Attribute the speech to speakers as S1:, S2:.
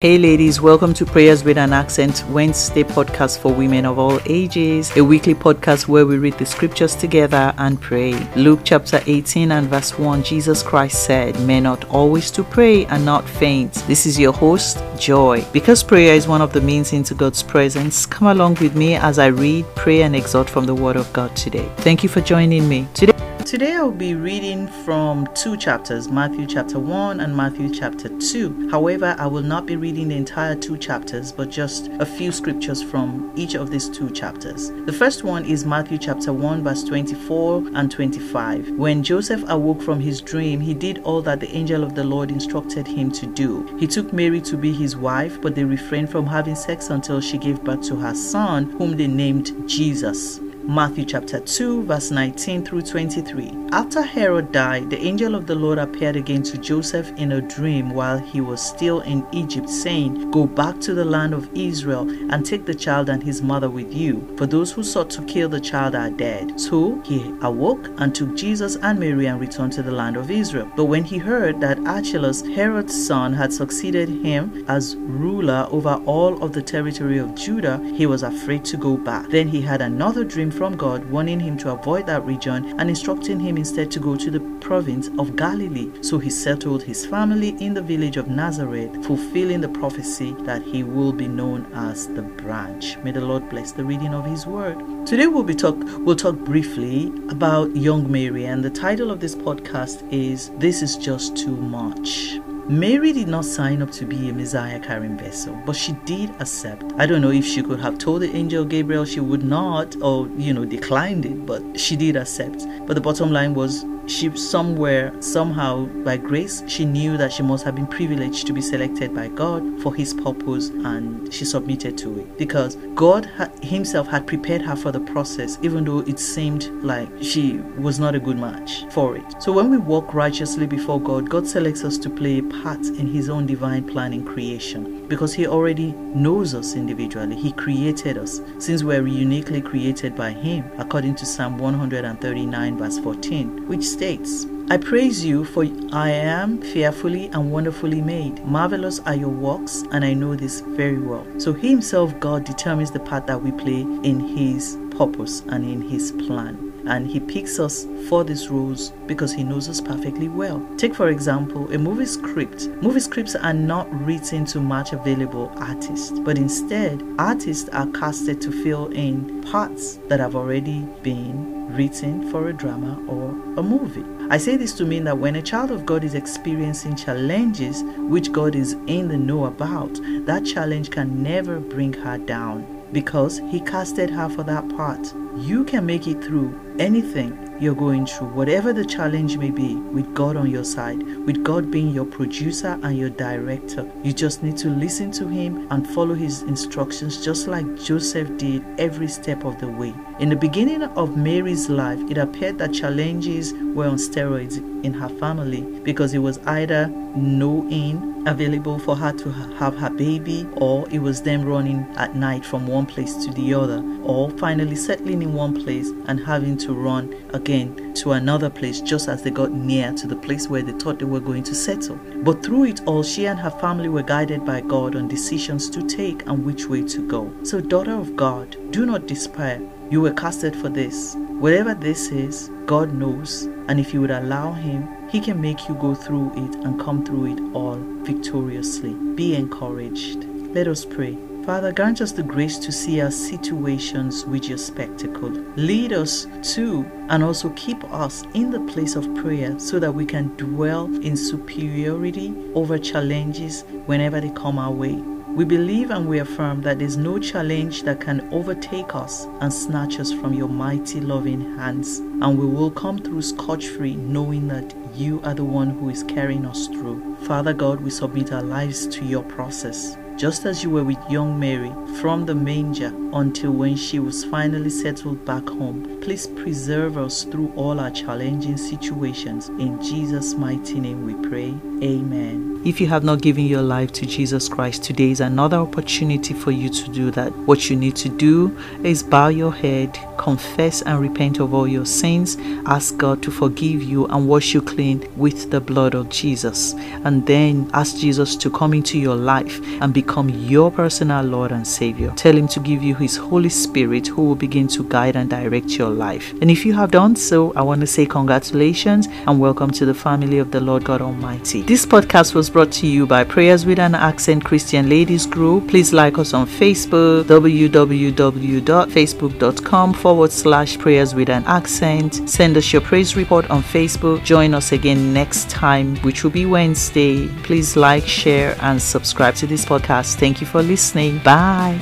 S1: Hey ladies, welcome to Prayers with an Accent Wednesday podcast for women of all ages, a weekly podcast where we read the scriptures together and pray. Luke chapter 18 and verse 1 Jesus Christ said, Men ought always to pray and not faint. This is your host, Joy. Because prayer is one of the means into God's presence, come along with me as I read, pray, and exhort from the Word of God today. Thank you for joining me. Today Today I'll be reading from two chapters, Matthew chapter 1 and Matthew chapter 2. However, I will not be reading the entire two chapters, but just a few scriptures from each of these two chapters. The first one is Matthew chapter 1 verse 24 and 25. When Joseph awoke from his dream, he did all that the angel of the Lord instructed him to do. He took Mary to be his wife, but they refrained from having sex until she gave birth to her son, whom they named Jesus. Matthew chapter 2, verse 19 through 23. After Herod died, the angel of the Lord appeared again to Joseph in a dream while he was still in Egypt, saying, Go back to the land of Israel and take the child and his mother with you, for those who sought to kill the child are dead. So he awoke and took Jesus and Mary and returned to the land of Israel. But when he heard that Archelaus, Herod's son, had succeeded him as ruler over all of the territory of Judah, he was afraid to go back. Then he had another dream from God, warning him to avoid that region and instructing him instead to go to the province of Galilee. So he settled his family in the village of Nazareth, fulfilling the prophecy that he will be known as the branch. May the Lord bless the reading of his word. Today we'll be talk we'll talk briefly about young Mary and the title of this podcast is This is just too much. Mary did not sign up to be a Messiah carrying vessel, but she did accept. I don't know if she could have told the angel Gabriel she would not or, you know, declined it, but she did accept. But the bottom line was she somewhere somehow by grace she knew that she must have been privileged to be selected by god for his purpose and she submitted to it. Because god ha- himself had prepared her for the process even though it seemed like she was not a good match for it. So when we walk righteously before god god selects us to play a part in his own divine plan in creation because he already knows us individually he created us since we're uniquely created by him according to psalm 139 verse 14 which states, I praise you, for I am fearfully and wonderfully made. Marvelous are your works, and I know this very well. So, He Himself, God, determines the part that we play in His purpose and in His plan and he picks us for these roles because he knows us perfectly well. Take for example a movie script. Movie scripts are not written to match available artists, but instead artists are casted to fill in parts that have already been written for a drama or a movie. I say this to mean that when a child of God is experiencing challenges which God is in the know about, that challenge can never bring her down because He casted her for that part. You can make it through anything you're going through, whatever the challenge may be, with God on your side, with God being your producer and your director. You just need to listen to Him and follow His instructions, just like Joseph did every step of the way. In the beginning of Mary's life, it appeared that challenges were on steroids in her family because it was either no inn available for her to have her baby, or it was them running at night from one place to the other, or finally settling in one place and having to run again to another place just as they got near to the place where they thought they were going to settle. But through it all, she and her family were guided by God on decisions to take and which way to go. So, daughter of God, do not despair. You were casted for this. Whatever this is, God knows. And if you would allow Him, He can make you go through it and come through it all victoriously. Be encouraged. Let us pray. Father, grant us the grace to see our situations with your spectacle. Lead us to and also keep us in the place of prayer so that we can dwell in superiority over challenges whenever they come our way. We believe and we affirm that there's no challenge that can overtake us and snatch us from your mighty loving hands. And we will come through scotch free knowing that you are the one who is carrying us through. Father God, we submit our lives to your process just as you were with young Mary from the manger until when she was finally settled back home. Please preserve us through all our challenging situations. In Jesus' mighty name we pray. Amen. If you have not given your life to Jesus Christ, today is another opportunity for you to do that. What you need to do is bow your head, confess and repent of all your sins, ask God to forgive you and wash you clean with the blood of Jesus. And then ask Jesus to come into your life and become your personal Lord and Savior. Tell Him to give you His Holy Spirit who will begin to guide and direct your life. And if you have done so, I want to say congratulations and welcome to the family of the Lord God Almighty. This podcast was brought to you by Prayers with an Accent Christian Ladies Group. Please like us on Facebook, www.facebook.com forward slash prayers with an accent. Send us your praise report on Facebook. Join us again next time, which will be Wednesday. Please like, share, and subscribe to this podcast. Thank you for listening. Bye.